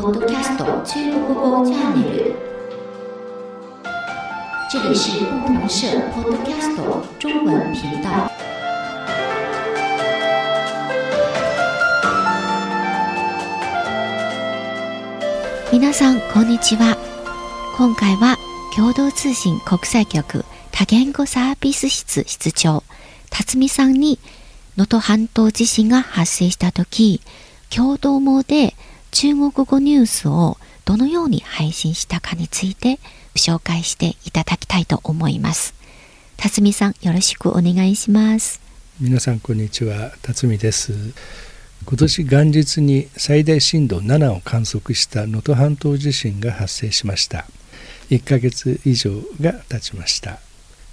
ポッドキャスト中国語チャンネル。这里是不同社 Podcast 中文频道。皆さんこんにちは。今回は共同通信国際局多言語サービス室室長辰巳さんに能登半島地震が発生した時共同網で中国語ニュースをどのように配信したかについて紹介していただきたいと思います。辰巳さんよろしくお願いします。皆さんこんにちは。辰巳です。今年元日に最大震度7を観測した能登半島地震が発生しました。1ヶ月以上が経ちました。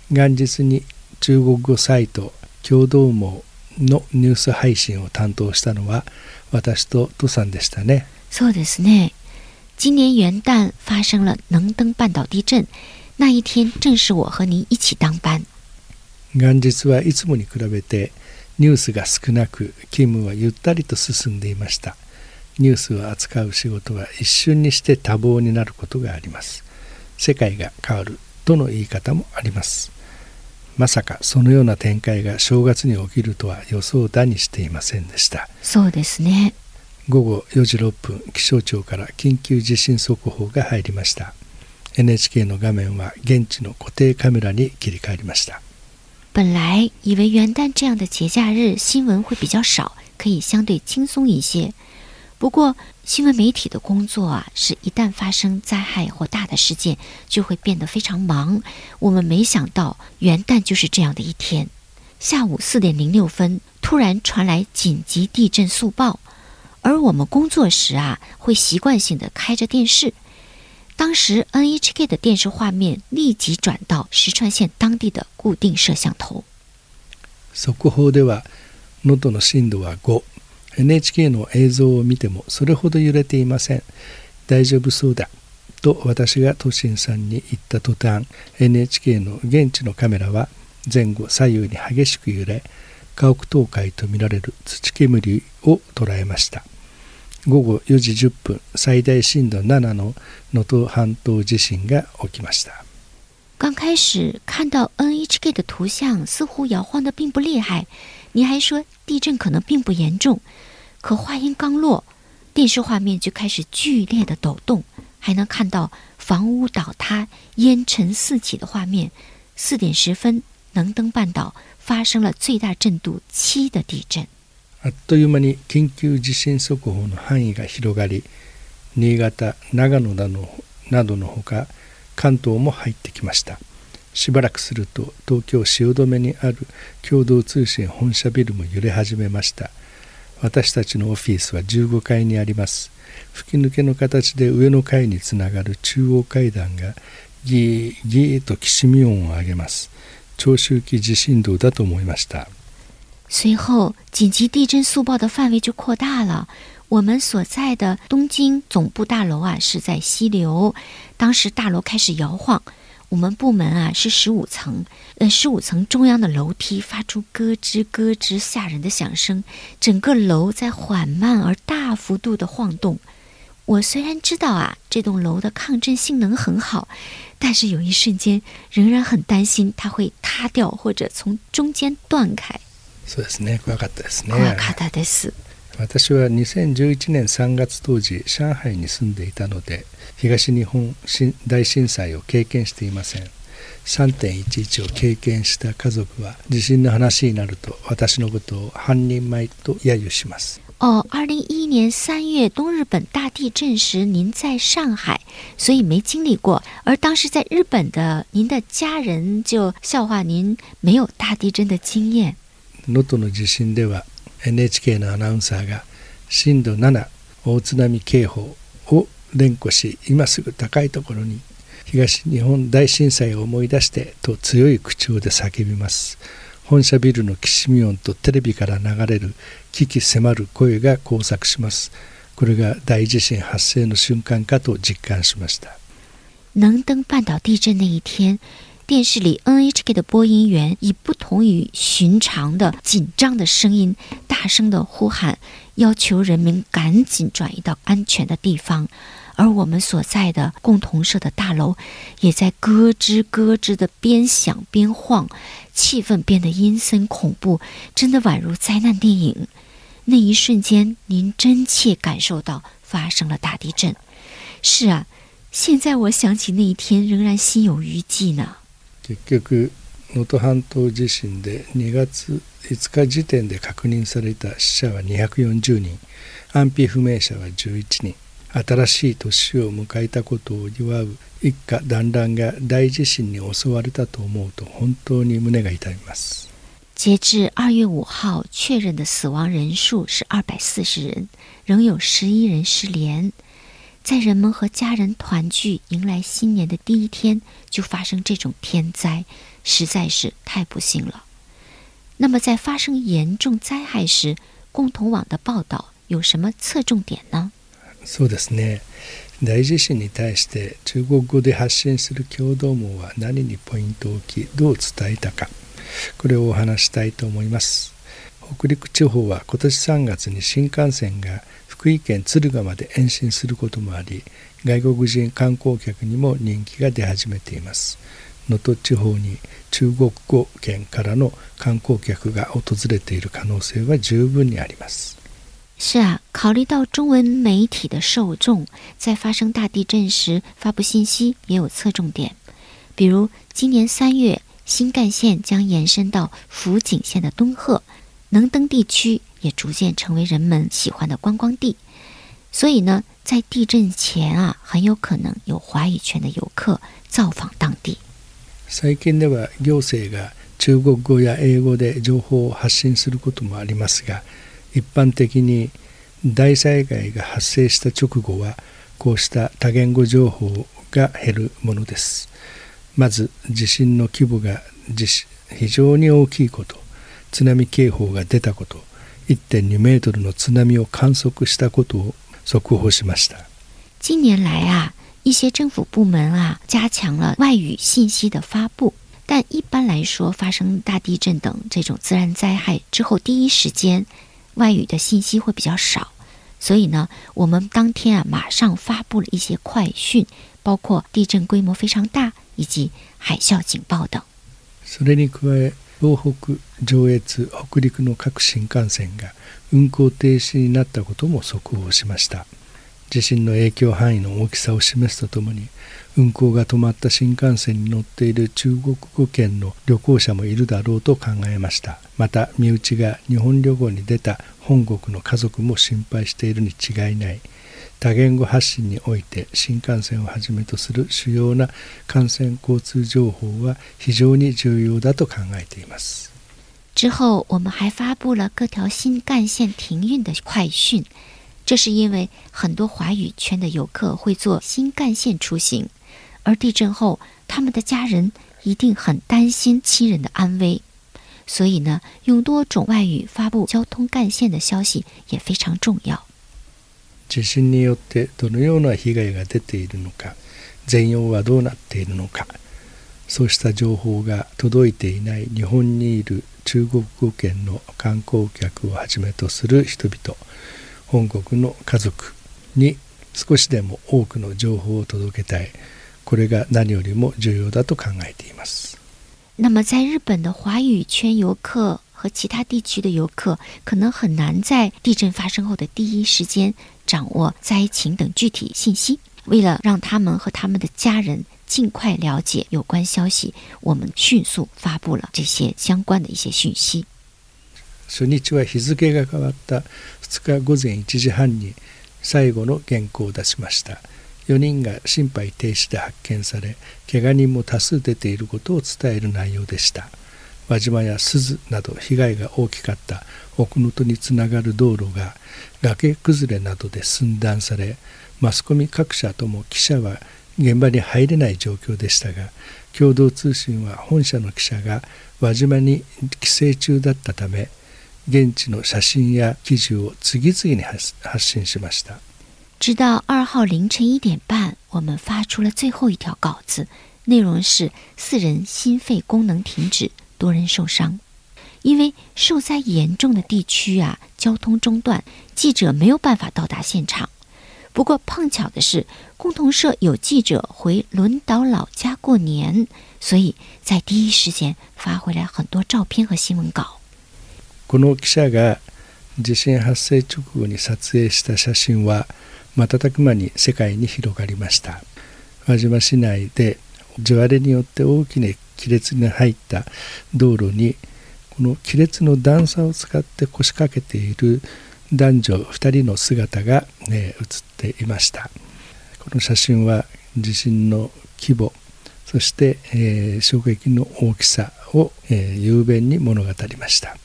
元日に中国語サイト共同網のニュース配信を担当したのは私と杜さんでしたね。そうですね。今年元旦发生了能登半岛地震，那一天正是我和您一起当班。元日はいつもに比べてニュースが少なく勤務はゆったりと進んでいました。ニュースを扱う仕事は一瞬にして多忙になることがあります。世界が変わるとの言い方もあります。まさかそのような展開が正月に起きるとは予想だにしていませんでした。そうですね。午後4時6分気象庁から緊急地震速報が入りました。NHK の画面は現地の固定カメラに切り替わりました。本来以为元旦这样的节假日新闻会比较少，可以相对轻松一些。不过，新闻媒体的工作啊，是一旦发生灾害或大的事件，就会变得非常忙。我们没想到元旦就是这样的一天。下午四点零六分，突然传来紧急地震速报，而我们工作时啊，会习惯性的开着电视。当时 NHK 的电视画面立即转到石川县当地的固定摄像头。速報では、能登の震度は5。 NHK の映像を見てもそれほど揺れていません。大丈夫そうだ。と私が都心さんに言った途端 NHK の現地のカメラは前後左右に激しく揺れ家屋倒壊とみられる土煙を捉えました。午後4時10分最大震度7の能登半島地震が起きました。刚开始看到 NHK 的图像，似乎摇晃的并不厉害。你还说地震可能并不严重，可话音刚落，电视画面就开始剧烈的抖动，还能看到房屋倒塌、烟尘四起的画面。四点十分，能登半岛发生了最大震度七的地震。あっという間に緊急地震速報の範囲が広がり、新潟、長野などのほか。関東も入ってきました しばらくすると東京汐留にある共同通信本社ビルも揺れ始めました。私たちのオフィスは15階にあります。吹き抜けの形で上の階につながる中央階段がギーギーときしみ音を上げます。長周期地震動だと思いました。随后紧急地震速报的范围就扩大了。我们所在的东京总部大楼啊，是在溪流。当时大楼开始摇晃，我们部门啊是十五层，呃，十五层中央的楼梯发出咯吱咯吱吓人的响声，整个楼在缓慢而大幅度的晃动。我虽然知道啊，这栋楼的抗震性能很好，但是有一瞬间仍然很担心它会塌掉或者从中间断开。そうですね、怖かったですね。怖かったです。 私は2011年3月当時上海に住んでいたので東日本大震災を経験していません3.11を経験した家族は地震の話になると私のことを半人前と揶揄します哦，二零一一年三月东日本大地震时，您在上海，所以没经历过。而当时在日本的您的家人就笑话您没有大地震的经验。能登の地震では NHK のアナウンサーが震度7大津波警報を連呼し今すぐ高いところに東日本大震災を思い出してと強い口調で叫びます。本社ビルのきしみ音とテレビから流れる危機迫る声が交錯します。これが大地震発生の瞬間かと実感しました。能登半岛地震那一天电视里 NHK 的播音员以不同于寻常的紧张的声音，大声的呼喊，要求人民赶紧转移到安全的地方。而我们所在的共同社的大楼，也在咯吱咯吱的边响边晃，气氛变得阴森恐怖，真的宛如灾难电影。那一瞬间，您真切感受到发生了大地震。是啊，现在我想起那一天，仍然心有余悸呢。結局、能登半島地震で2月5日時点で確認された死者は240人、安否不明者は11人。新しい年を迎えたことを祝う一家団らんが大地震に襲われたと思うと本当に胸が痛みます。截至二月五号，确认的死亡人数是二百四十人，仍有十一人失联。在人们和家人团聚、迎来新年的第一天，就发生这种天灾，实在是太不幸了。那么，在发生严重灾害时，共同网的报道有什么侧重点呢？そうですね大地震に対して中国語で発信する共同網は何にポイントを置きどう伝えたかこれをお話したいと思います北陸地方は今年3月に新幹線が 福井県敦賀まで延伸することもあり外国人観光客にも人気が出始めています。能登地方に中国語圏からの観光客が訪れている可能性は十分にあります。是啊，考虑到中文媒体的受众，在发生大地震时发布信息也有侧重点。比如，今年三月，新干线将延伸到福井县的敦贺，能登地区也逐渐成为人们喜欢的观光地。所以呢，在地震前啊，很有可能有华语圈的游客造访当地。最近では行政が中国語や英語で情報を発信することもありますが。一般的に大災害が発生した直後はこうした多言語情報が減るものですまず地震の規模が非常に大きいこと津波警報が出たこと1.2メートルの津波を観測したことを速報しました。近年来啊一些政府部门啊加强了外语信息的发布。但一般来说发生大地震等这种自然灾害之后第一时间外语的信息会比较少，所以呢，我们当天啊马上发布了一些快讯，包括地震规模非常大以及海啸警報等。それに加え、東北、上越、北陸の各新幹線が運行停止になったことも速報しました。地震の影響範囲の大きさを示すとともに運行が止まった新幹線に乗っている中国語圏の旅行者もいるだろうと考えましたまた身内が日本旅行に出た本国の家族も心配しているに違いない多言語発信において新幹線をはじめとする主要な感染交通情報は非常に重要だと考えています。之后，我们还发布了各条新干线停运的快讯。这是因为很多华语圈的游客会坐新干线出行，而地震后他们的家人一定很担心亲人的安危，所以呢，用多种外语发布交通干线的消息也非常重要。 地震によってどのような被害が出ているのか、全容はどうなっているのか、そうした情報が届いていない日本にいる中国語圏の観光客をはじめとする人々。本国の家族に少しでも多くの情報を届けたい。これが何よりも重要だと考えています。那么，在日本的华语圈游客和其他地区的游客，可能很难在地震发生后的第一时间掌握灾情等具体信息。为了让他们和他们的家人尽快了解有关消息，我们迅速发布了这些相关的一些讯息。初日は日付が変わった2日午前1時半に最後の原稿を出しました4人が心肺停止で発見され怪我人も多数出ていることを伝える内容でした輪島や鈴など被害が大きかった 奥能登につながる道路が崖崩れなどで寸断されマスコミ各社とも記者は現場に入れない状況でしたが共同通信は本社の記者が輪島に帰省中だったため現地の写真や記事を次々に発信しました。直到二号凌晨一点半，我们发出了最后一条稿子，内容是四人心肺功能停止，多人受伤。因为受灾严重的地区啊，交通中断，记者没有办法到达现场。不过碰巧的是，共同社有记者回轮岛老家过年，所以在第一时间发回来很多照片和新闻稿。この記者が地震発生直後に撮影した写真は瞬く間に世界に広がりました。輪島市内で地割れによって大きな亀裂に入った道路に この亀裂の段差を使って腰掛けている男女2人の姿が、ね、写っていましたこの写真は地震の規模そして、えー、衝撃の大きさを、えー、雄弁に物語りました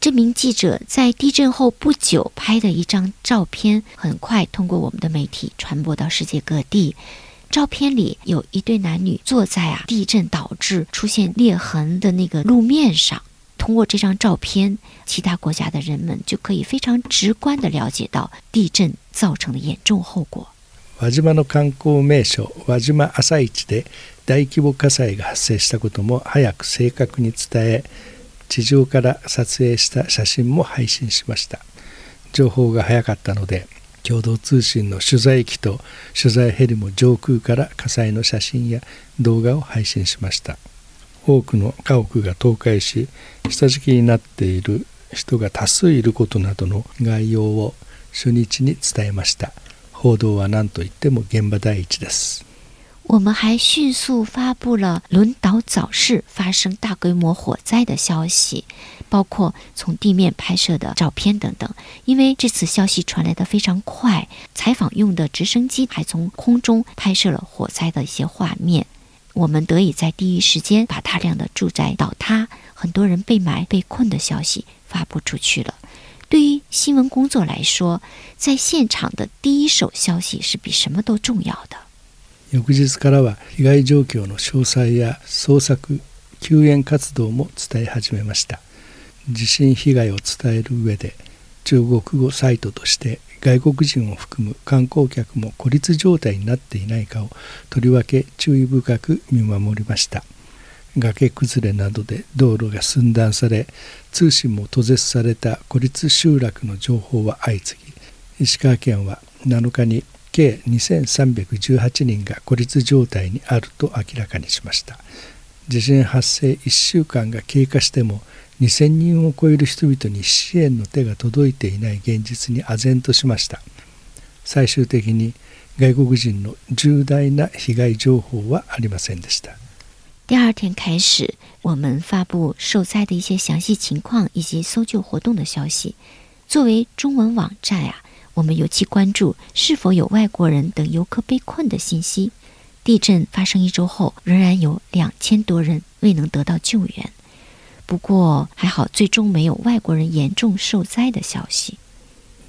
这名记者在地震后不久拍的一张照片，很快通过我们的媒体传播到世界各地。照片里有一对男女坐在啊地震导致出现裂痕的那个路面上。通过这张照片，其他国家的人们就可以非常直观地了解到地震造成的严重后果。輪島の観光名所輪島朝市で大規模火災が発生したことも早く正確に伝え地上から撮影した写真も配信しました情報が早かったので共同通信の取材機と取材ヘリも上空から火災の写真や動画を配信しました多くの家屋が倒壊し下敷きになっている人が多数いることなどの概要を初日に伝えました報道は何といっても現場第一です我们还迅速发布了轮岛早市发生大规模火灾的消息，包括从地面拍摄的照片等等。因为这次消息传来的非常快，采访用的直升机还从空中拍摄了火灾的一些画面。我们得以在第一时间把大量的住宅倒塌、很多人被埋、被困的消息发布出去了。对于新闻工作来说，在现场的第一手消息是比什么都重要的。翌日からは被害状況の詳細や捜索、救援活動も伝え始めました。地震被害を伝える上で中国語サイトとして 外国人を含む観光客も孤立状態になっていないかをとりわけ注意深く見守りました。崖崩れなどで道路が寸断され通信も途絶された孤立集落の情報は相次ぎ石川県は7日に計2318人が孤立状態にあると明らかにしました。地震発生1週間が経過しても2,000人を超える人々に支援の手が届いていない現実に唖然としました最終的に外国人の重大な被害情報はありませんでした第二天开始，我们发布受灾的一些详细情况以及搜救活动的消息。作为中文网站啊，我们尤其关注是否有外国人等游客被困的信息。地震发生一周后，仍然有两千多人未能得到救援。不过还好，最终没有外国人严重受灾的消息。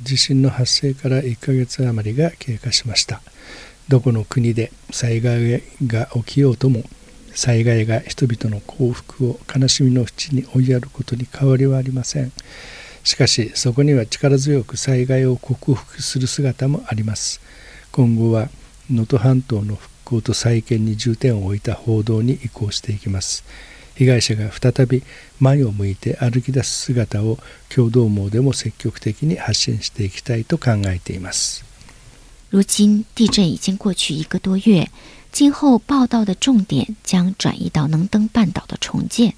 地震の発生から1ヶ月余りが経過しました。どこの国で災害が起きようとも、災害が人々の幸福を悲しみの淵に追いやることに変わりはありません。しかしそこには力強く災害を克服する姿もあります。今後は能登半島の復興と再建に重点を置いた報道に移行していきます。被害者が再び前を向いて歩き出す姿を共同網でも積極的に発信していきたいと考えています。如今地震已经过去一个多月，今后报道的重点将转移到能登半岛的重建。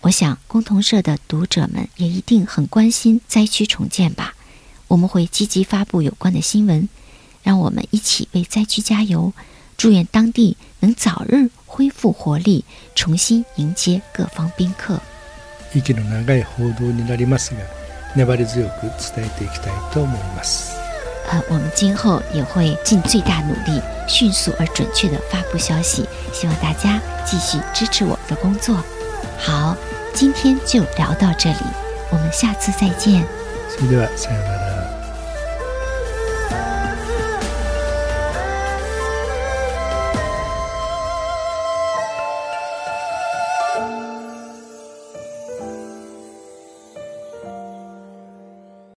我想，共同社的读者们也一定很关心灾区重建吧。我们会积极发布有关的新闻，让我们一起为灾区加油。祝愿当地能早日 恢复活力，重新迎接各方宾客。息の長い報道になりますが、粘り強く伝えていきたいと思います。呃，我们今后也会尽最大努力，迅速而准确的发布消息，希望大家继续支持我们的工作。好，今天就聊到这里，我们下次再见。それではさようなら。